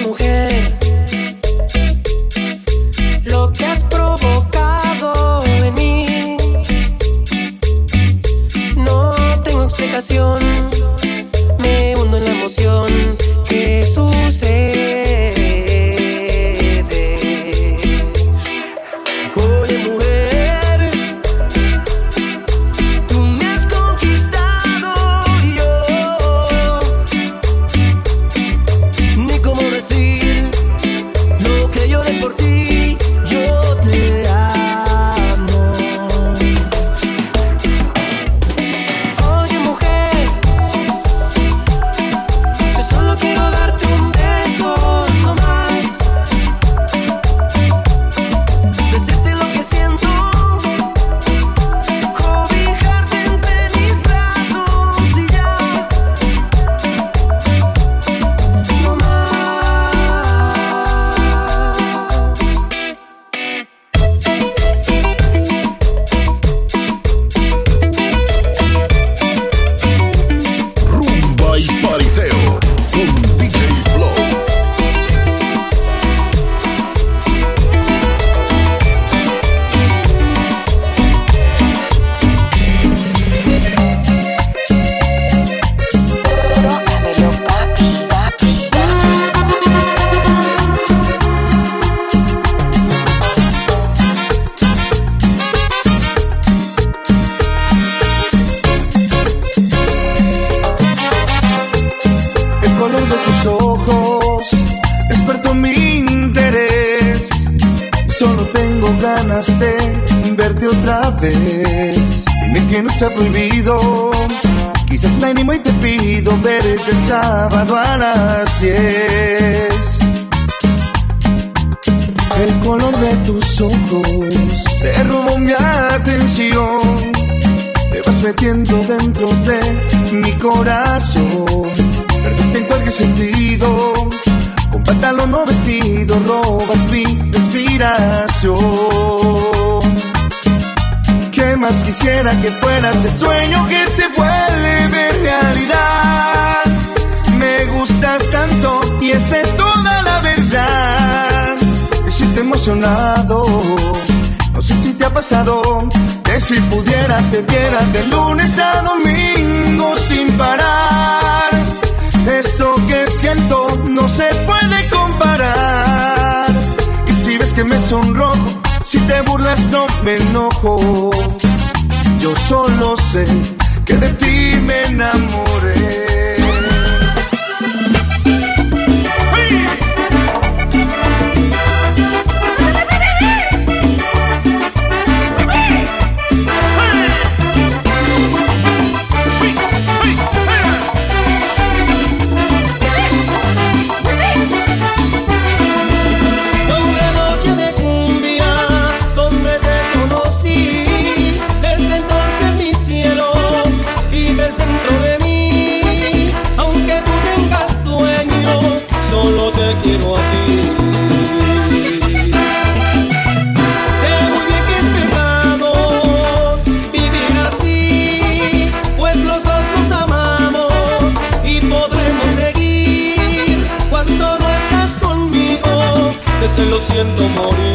mujer. Lo que has provocado en mí. No tengo explicación. otra vez. Dime que no se prohibido. Quizás me animo y te pido verte el sábado a las 10. El color de tus ojos te robó mi atención. Te vas metiendo dentro de mi corazón. Perderte en cualquier sentido. Con pantalón no vestido robas mi respiración que fueras el sueño que se vuelve realidad. Me gustas tanto y esa es toda la verdad. Me siento emocionado, no sé si te ha pasado. Que si pudiera te viera de lunes a domingo sin parar. Esto que siento no se puede comparar. Y si ves que me sonrojo, si te burlas no me enojo. Yo solo sé que de ti me enamoré. Siento morir.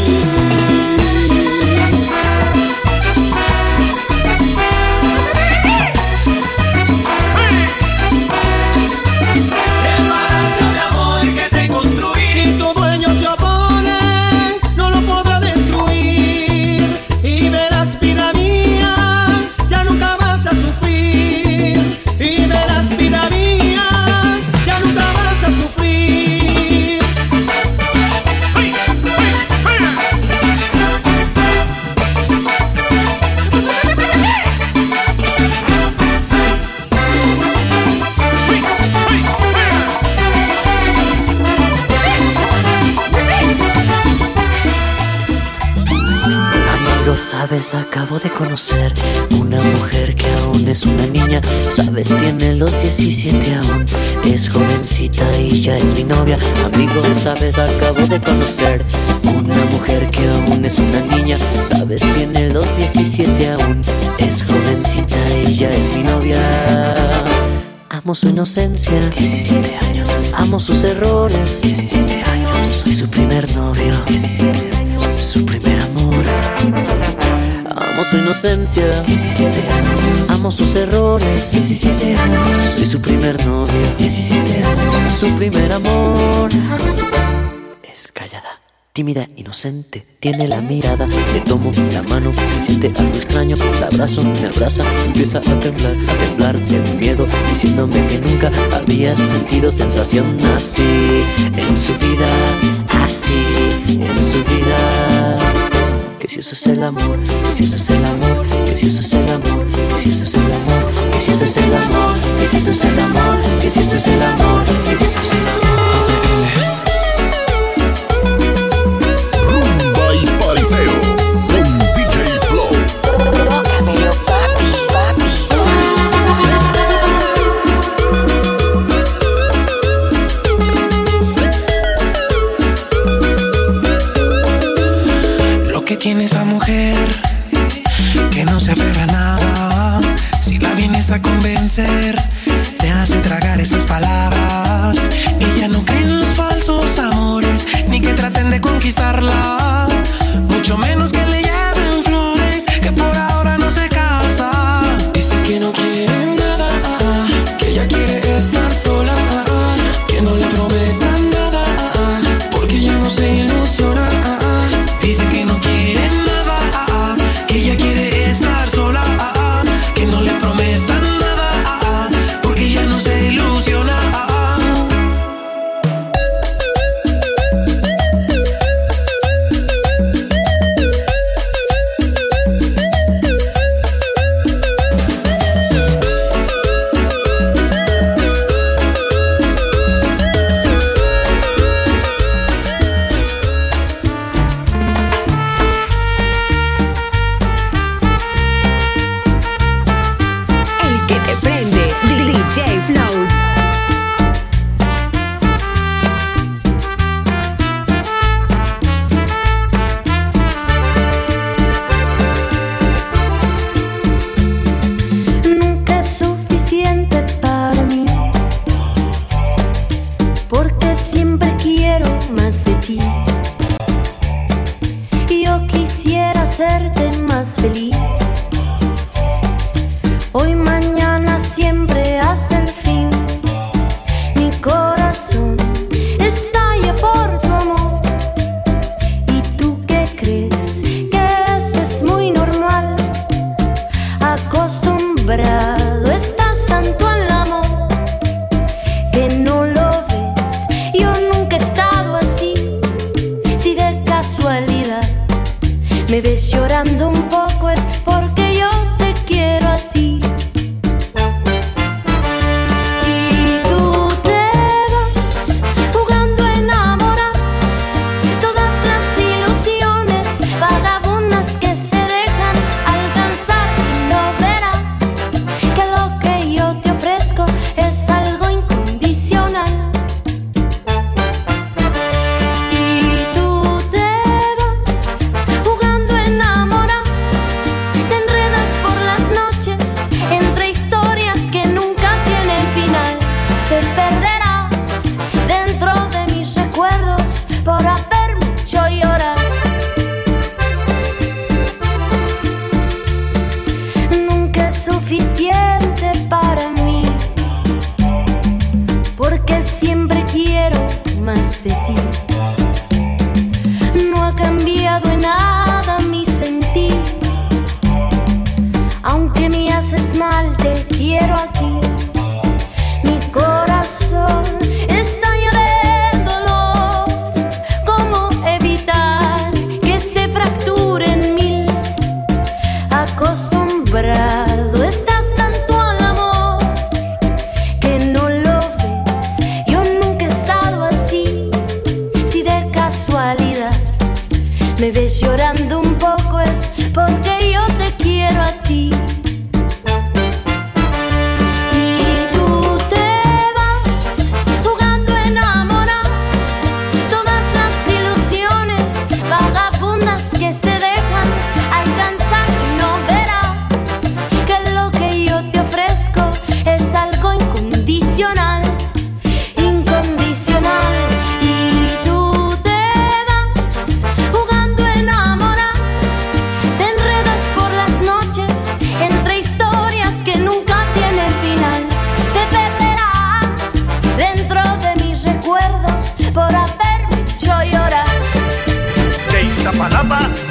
Acabo de conocer una mujer que aún es una niña. Sabes, tiene los 17 aún. Es jovencita y ya es mi novia. Amigo, sabes, acabo de conocer una mujer que aún es una niña. Sabes, tiene los 17 aún. Es jovencita y ya es mi novia. Amo su inocencia, 17 años. Amo sus errores, 17 años. Soy su primer novio, 17 años. Su primer amor. Su inocencia, 17 años. Amo sus errores, 17 años. Soy su primer novio, 17 años. Su primer amor es callada. tímida, inocente, tiene la mirada, le tomo la mano, se siente algo extraño, la abrazo, me abraza, empieza a temblar, a temblar de miedo, diciéndome que nunca había sentido sensación así en su vida, así en su vida. Si eso es el amor, que si eso es el amor, que si eso es el amor, que si eso es el amor, que si eso es el amor, que si eso es el amor, que si eso es el amor, que si eso es el amor. Tiene esa mujer que no se aferra a nada. Si la vienes a convencer, te hace tragar esas palabras. Ella no cree en los falsos amores, ni que traten de conquistarla. Mucho menos que le lleven flores, que por ahora no Iztapalapa